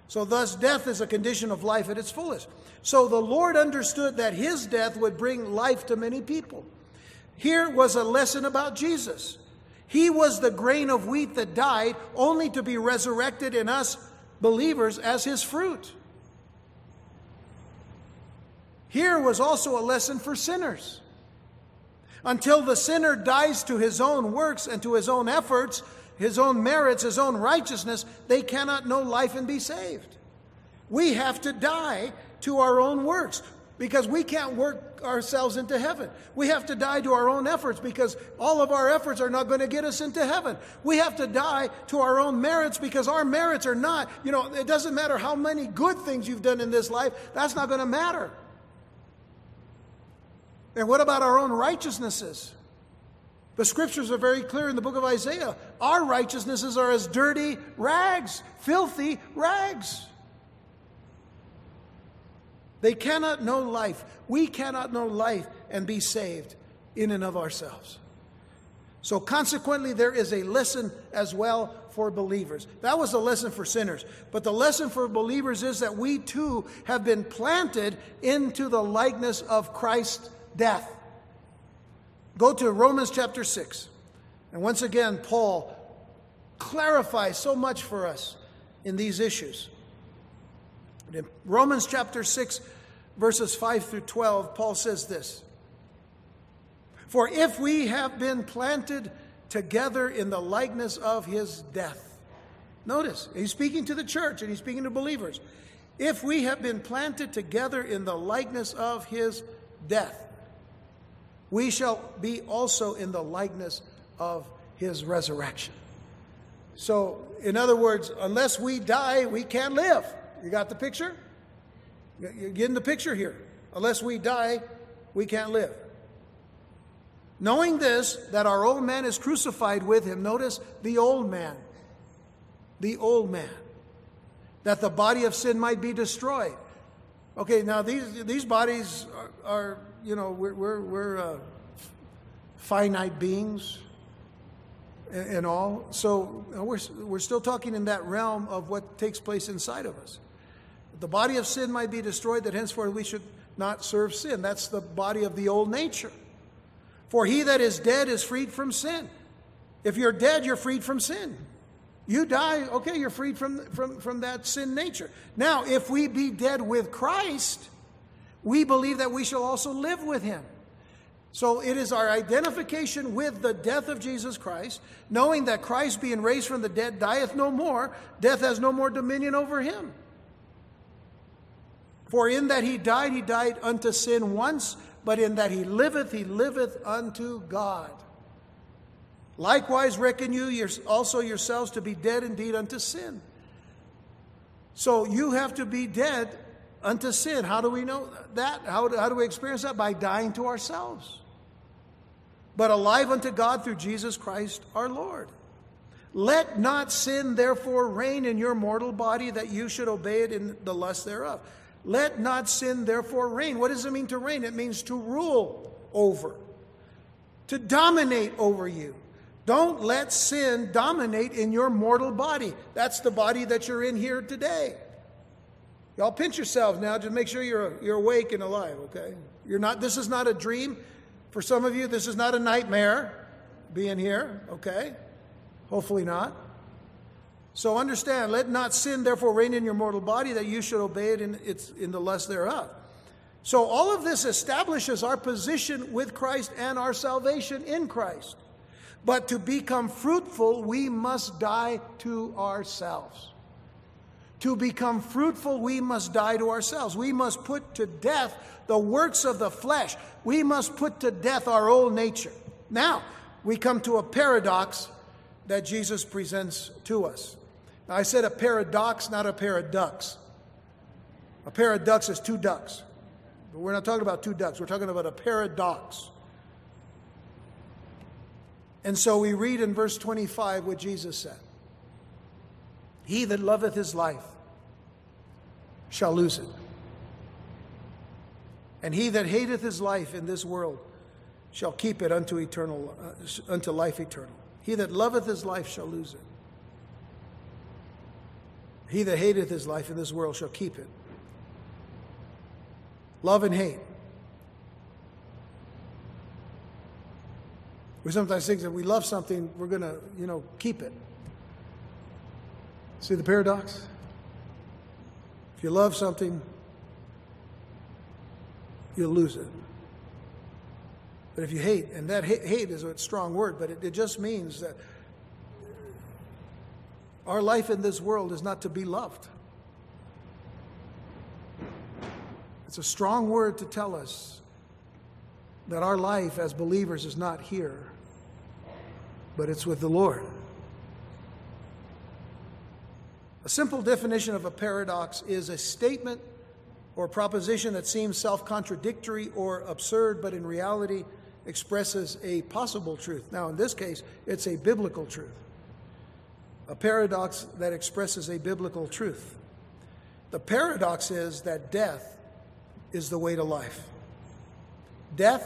So, thus, death is a condition of life at its fullest. So, the Lord understood that his death would bring life to many people. Here was a lesson about Jesus. He was the grain of wheat that died, only to be resurrected in us believers as his fruit. Here was also a lesson for sinners. Until the sinner dies to his own works and to his own efforts, his own merits, his own righteousness, they cannot know life and be saved. We have to die to our own works because we can't work ourselves into heaven. We have to die to our own efforts because all of our efforts are not going to get us into heaven. We have to die to our own merits because our merits are not, you know, it doesn't matter how many good things you've done in this life, that's not going to matter. And what about our own righteousnesses? The scriptures are very clear in the book of Isaiah. Our righteousnesses are as dirty rags, filthy rags. They cannot know life. We cannot know life and be saved in and of ourselves. So, consequently, there is a lesson as well for believers. That was a lesson for sinners. But the lesson for believers is that we too have been planted into the likeness of Christ's death. Go to Romans chapter 6. And once again, Paul clarifies so much for us in these issues. In Romans chapter 6, verses 5 through 12, Paul says this For if we have been planted together in the likeness of his death, notice, he's speaking to the church and he's speaking to believers. If we have been planted together in the likeness of his death, we shall be also in the likeness of his resurrection. So, in other words, unless we die, we can't live. You got the picture? You're getting the picture here. Unless we die, we can't live. Knowing this, that our old man is crucified with him, notice the old man. The old man. That the body of sin might be destroyed. Okay, now these, these bodies are, are you know, we're, we're, we're uh, finite beings and, and all. So we're, we're still talking in that realm of what takes place inside of us. The body of sin might be destroyed, that henceforth we should not serve sin. That's the body of the old nature. For he that is dead is freed from sin. If you're dead, you're freed from sin. You die, okay, you're freed from, from, from that sin nature. Now, if we be dead with Christ, we believe that we shall also live with him. So it is our identification with the death of Jesus Christ, knowing that Christ, being raised from the dead, dieth no more, death has no more dominion over him. For in that he died, he died unto sin once, but in that he liveth, he liveth unto God. Likewise, reckon you also yourselves to be dead indeed unto sin. So you have to be dead unto sin. How do we know that? How do, how do we experience that? By dying to ourselves. But alive unto God through Jesus Christ our Lord. Let not sin therefore reign in your mortal body that you should obey it in the lust thereof. Let not sin therefore reign. What does it mean to reign? It means to rule over, to dominate over you. Don't let sin dominate in your mortal body. That's the body that you're in here today. Y'all pinch yourselves now to make sure you're, you're awake and alive, okay? You're not, this is not a dream. For some of you, this is not a nightmare being here, okay? Hopefully not. So understand, let not sin therefore reign in your mortal body that you should obey it in, its, in the lust thereof. So all of this establishes our position with Christ and our salvation in Christ. But to become fruitful, we must die to ourselves. To become fruitful, we must die to ourselves. We must put to death the works of the flesh. We must put to death our old nature. Now, we come to a paradox that Jesus presents to us. Now, I said a paradox, not a pair of ducks. A pair of ducks is two ducks. But we're not talking about two ducks, we're talking about a paradox. And so we read in verse 25 what Jesus said He that loveth his life shall lose it. And he that hateth his life in this world shall keep it unto eternal uh, unto life eternal. He that loveth his life shall lose it. He that hateth his life in this world shall keep it. Love and hate. We sometimes think that we love something, we're going to, you know, keep it. See the paradox? If you love something, you'll lose it. But if you hate, and that hate is a strong word, but it, it just means that our life in this world is not to be loved. It's a strong word to tell us that our life as believers is not here, but it's with the Lord. A simple definition of a paradox is a statement or proposition that seems self contradictory or absurd, but in reality expresses a possible truth. Now, in this case, it's a biblical truth a paradox that expresses a biblical truth. The paradox is that death is the way to life. Death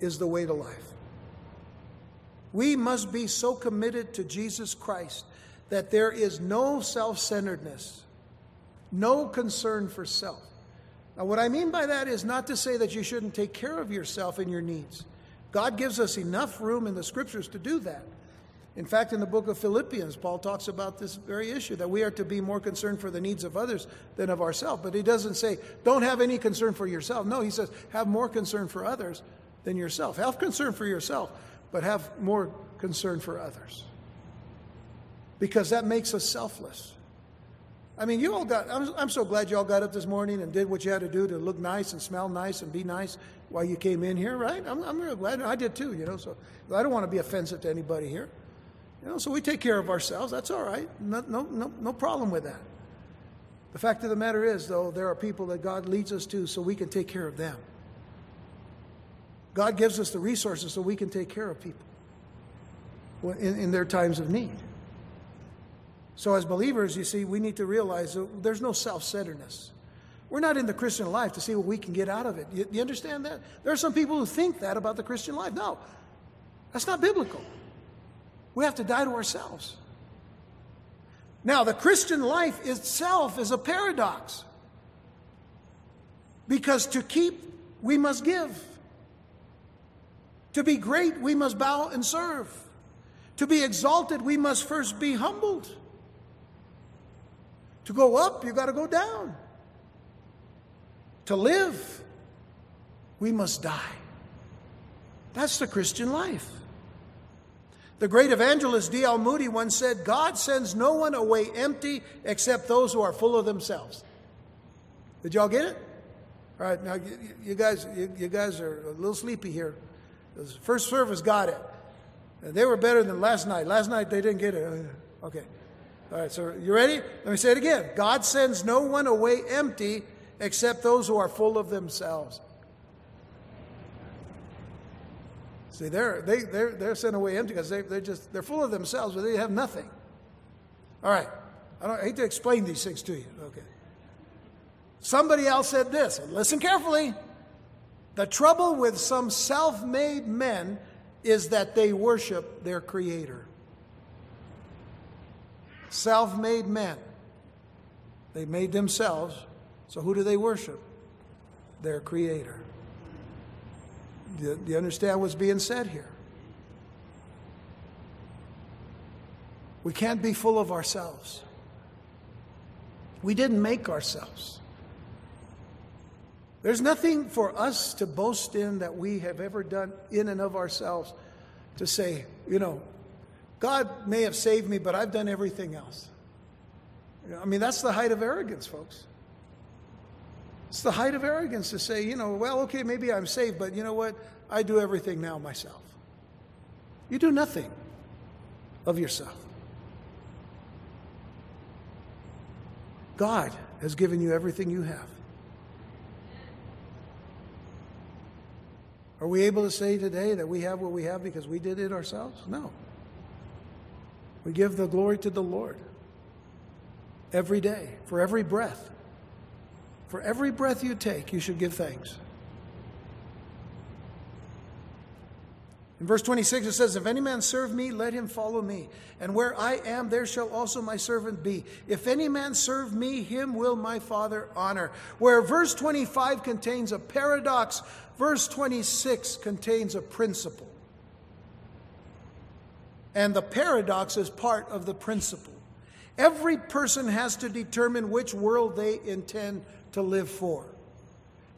is the way to life. We must be so committed to Jesus Christ that there is no self centeredness, no concern for self. Now, what I mean by that is not to say that you shouldn't take care of yourself and your needs. God gives us enough room in the scriptures to do that. In fact, in the book of Philippians, Paul talks about this very issue that we are to be more concerned for the needs of others than of ourselves. But he doesn't say, don't have any concern for yourself. No, he says, have more concern for others than yourself. Have concern for yourself, but have more concern for others. Because that makes us selfless. I mean, you all got, I'm, I'm so glad you all got up this morning and did what you had to do to look nice and smell nice and be nice while you came in here, right? I'm, I'm real glad. I did too, you know, so I don't want to be offensive to anybody here. You know, so we take care of ourselves. That's all right. No, no, no, no problem with that. The fact of the matter is, though, there are people that God leads us to so we can take care of them. God gives us the resources so we can take care of people in, in their times of need. So, as believers, you see, we need to realize that there's no self centeredness. We're not in the Christian life to see what we can get out of it. You, you understand that? There are some people who think that about the Christian life. No, that's not biblical. We have to die to ourselves. Now, the Christian life itself is a paradox. Because to keep, we must give. To be great, we must bow and serve. To be exalted, we must first be humbled. To go up, you got to go down. To live, we must die. That's the Christian life. The great evangelist D.L. Moody once said, God sends no one away empty except those who are full of themselves. Did y'all get it? All right, now you, you guys, you, you, guys are a little sleepy here. The first service got it. Uh, they were better than last night. Last night they didn't get it. Uh, okay. All right, so you ready? Let me say it again. God sends no one away empty except those who are full of themselves. See, they're, they, they're, they're sent away empty because they, they're just, they're full of themselves, but they have nothing. All right. I, don't, I hate to explain these things to you. Okay. Somebody else said this. Listen carefully. The trouble with some self made men is that they worship their Creator self made men. They made themselves. So who do they worship? Their Creator. Do you, understand what's being said here? We can't be full of ourselves. We didn't make ourselves. There's nothing for us to boast in that we have ever done in and of ourselves to say, you know, God may have saved me, but I've done everything else. I mean, that's the height of arrogance, folks. It's the height of arrogance to say, you know, well, okay, maybe I'm saved, but you know what? I do everything now myself. You do nothing of yourself. God has given you everything you have. Are we able to say today that we have what we have because we did it ourselves? No. We give the glory to the Lord every day, for every breath. For every breath you take, you should give thanks. In verse 26, it says, If any man serve me, let him follow me. And where I am, there shall also my servant be. If any man serve me, him will my Father honor. Where verse 25 contains a paradox, verse 26 contains a principle. And the paradox is part of the principle. Every person has to determine which world they intend to live for.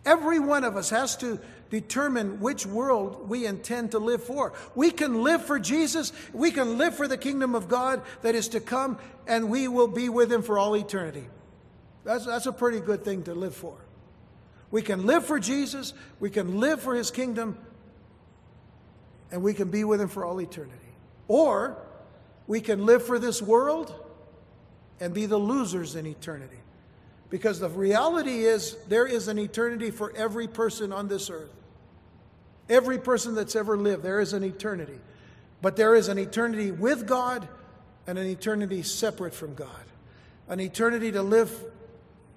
Every one of us has to determine which world we intend to live for. We can live for Jesus, we can live for the kingdom of God that is to come, and we will be with Him for all eternity. That's, that's a pretty good thing to live for. We can live for Jesus, we can live for His kingdom, and we can be with Him for all eternity. Or we can live for this world and be the losers in eternity. Because the reality is, there is an eternity for every person on this earth. Every person that's ever lived, there is an eternity. But there is an eternity with God and an eternity separate from God. An eternity to live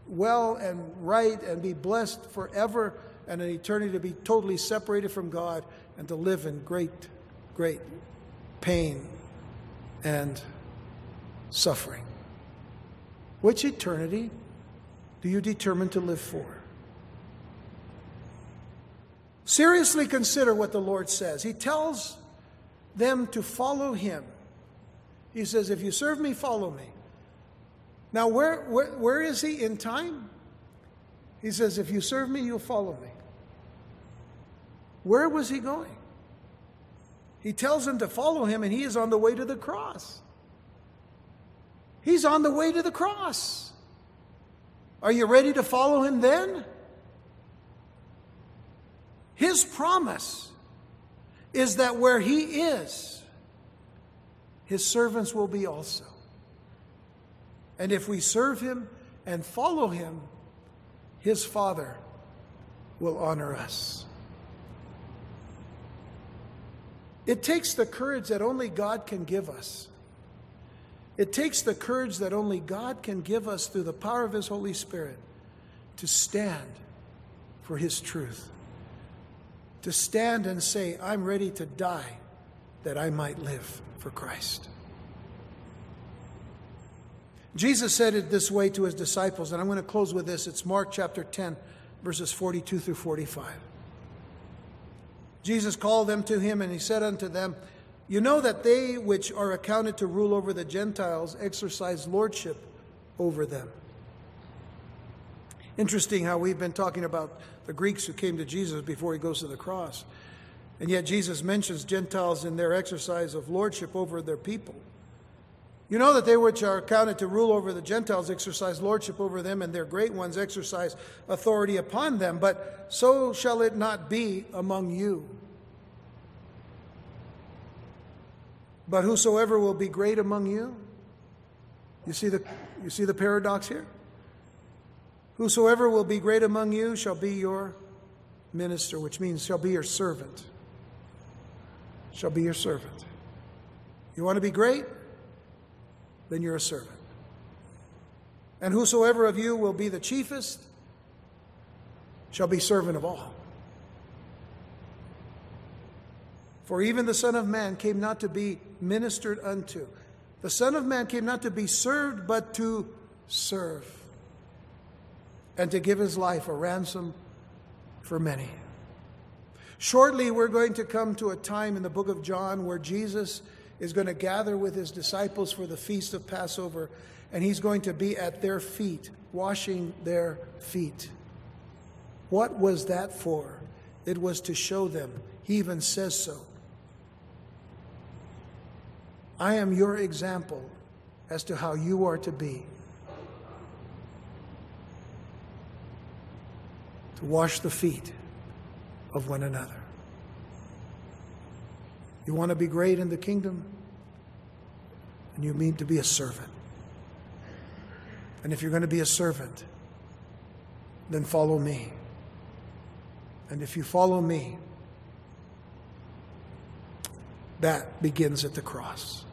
well and right and be blessed forever and an eternity to be totally separated from God and to live in great, great pain and suffering. Which eternity do you determine to live for? Seriously consider what the Lord says. He tells them to follow Him. He says, If you serve me, follow me. Now, where, where, where is He in time? He says, If you serve me, you'll follow me. Where was He going? He tells them to follow Him, and He is on the way to the cross. He's on the way to the cross. Are you ready to follow him then? His promise is that where he is, his servants will be also. And if we serve him and follow him, his Father will honor us. It takes the courage that only God can give us it takes the courage that only God can give us through the power of His Holy Spirit to stand for His truth. To stand and say, I'm ready to die that I might live for Christ. Jesus said it this way to his disciples, and I'm going to close with this. It's Mark chapter 10, verses 42 through 45. Jesus called them to him, and he said unto them, you know that they which are accounted to rule over the Gentiles exercise lordship over them. Interesting how we've been talking about the Greeks who came to Jesus before he goes to the cross. And yet Jesus mentions Gentiles in their exercise of lordship over their people. You know that they which are accounted to rule over the Gentiles exercise lordship over them, and their great ones exercise authority upon them. But so shall it not be among you. But whosoever will be great among you, you see the, you see the paradox here? Whosoever will be great among you shall be your minister, which means shall be your servant. Shall be your servant. You want to be great? Then you're a servant. And whosoever of you will be the chiefest shall be servant of all. For even the Son of Man came not to be ministered unto. The Son of Man came not to be served, but to serve, and to give his life a ransom for many. Shortly, we're going to come to a time in the book of John where Jesus is going to gather with his disciples for the feast of Passover, and he's going to be at their feet, washing their feet. What was that for? It was to show them. He even says so. I am your example as to how you are to be. To wash the feet of one another. You want to be great in the kingdom? And you mean to be a servant. And if you're going to be a servant, then follow me. And if you follow me, that begins at the cross.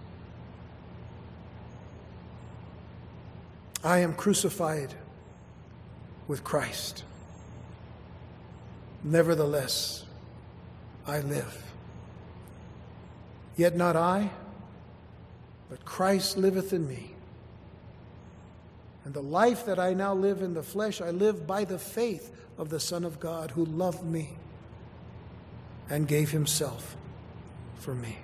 I am crucified with Christ. Nevertheless, I live. Yet not I, but Christ liveth in me. And the life that I now live in the flesh, I live by the faith of the Son of God who loved me and gave himself for me.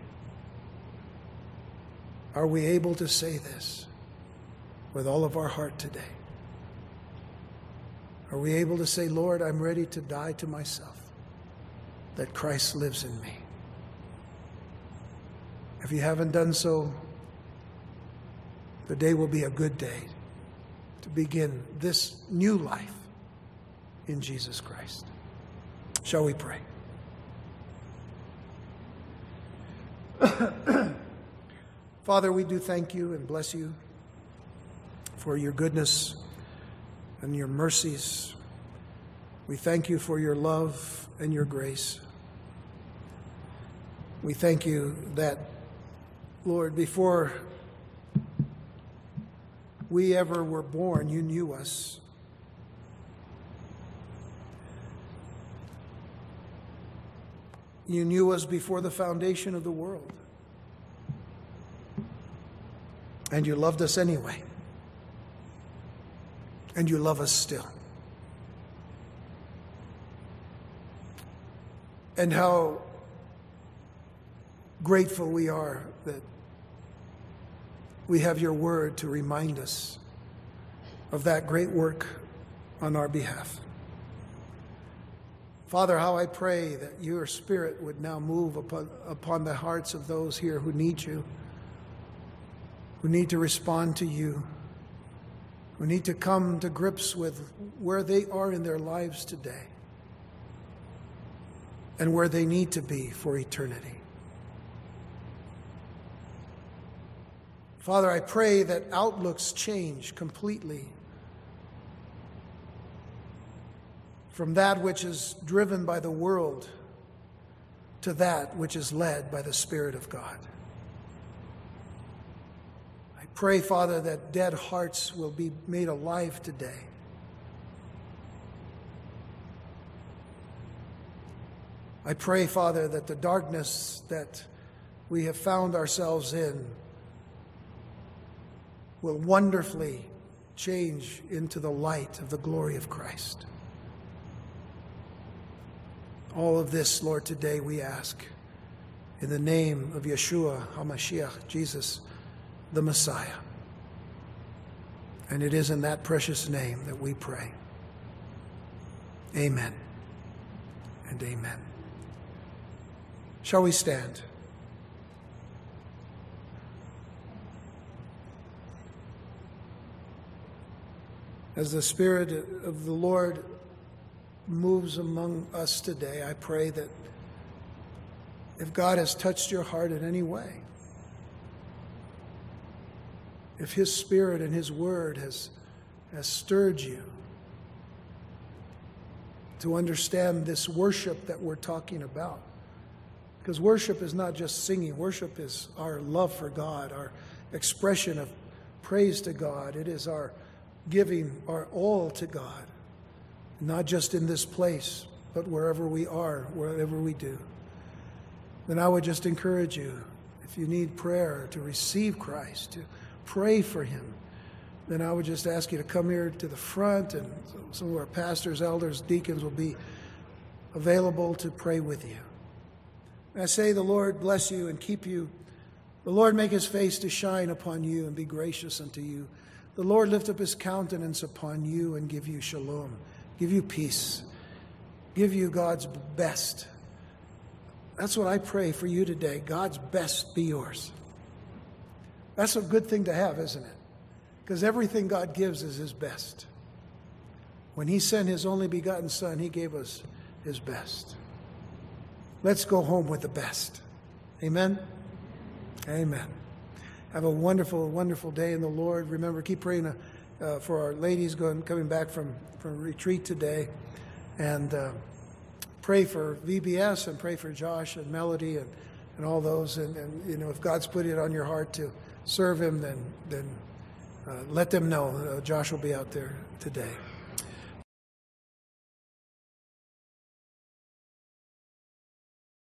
Are we able to say this? With all of our heart today? Are we able to say, Lord, I'm ready to die to myself, that Christ lives in me? If you haven't done so, the day will be a good day to begin this new life in Jesus Christ. Shall we pray? Father, we do thank you and bless you for your goodness and your mercies. We thank you for your love and your grace. We thank you that, Lord, before we ever were born, you knew us. You knew us before the foundation of the world. And you loved us anyway. And you love us still. And how grateful we are that we have your word to remind us of that great work on our behalf. Father, how I pray that your spirit would now move upon, upon the hearts of those here who need you, who need to respond to you, who need to come to grips with where they are in their lives today and where they need to be for eternity. Father, I pray that outlooks change completely from that which is driven by the world to that which is led by the Spirit of God. Pray, Father, that dead hearts will be made alive today. I pray, Father, that the darkness that we have found ourselves in will wonderfully change into the light of the glory of Christ. All of this, Lord, today we ask in the name of Yeshua HaMashiach, Jesus, the Messiah. And it is in that precious name that we pray. Amen and amen. Shall we stand? As the Spirit of the Lord moves among us today, I pray that if God has touched your heart in any way, if His Spirit and His Word has, has stirred you to understand this worship that we're talking about, because worship is not just singing, worship is our love for God, our expression of praise to God, it is our giving our all to God not just in this place, but wherever we are, wherever we do, then I would just encourage you, if you need prayer to receive Christ, to pray for him, then I would just ask you to come here to the front, and some of our pastors, elders, deacons will be available to pray with you. And I say, the Lord bless you and keep you. The Lord make his face to shine upon you and be gracious unto you. The Lord lift up his countenance upon you and give you shalom give you peace, give you God's best. That's what I pray for you today. God's best be yours. That's a good thing to have, isn't it? Because everything God gives is His best. When He sent His only begotten Son, He gave us His best. Let's go home with the best. Amen? Amen. Have a wonderful, wonderful day in the Lord. Remember, keep praying uh, for our ladies going, coming back from from retreat today. And uh, pray for VBS and pray for Josh and Melody and, and all those. And, and, you know, if God's put it on your heart to serve Him, then, then uh, let them know. Uh, Josh will be out there today.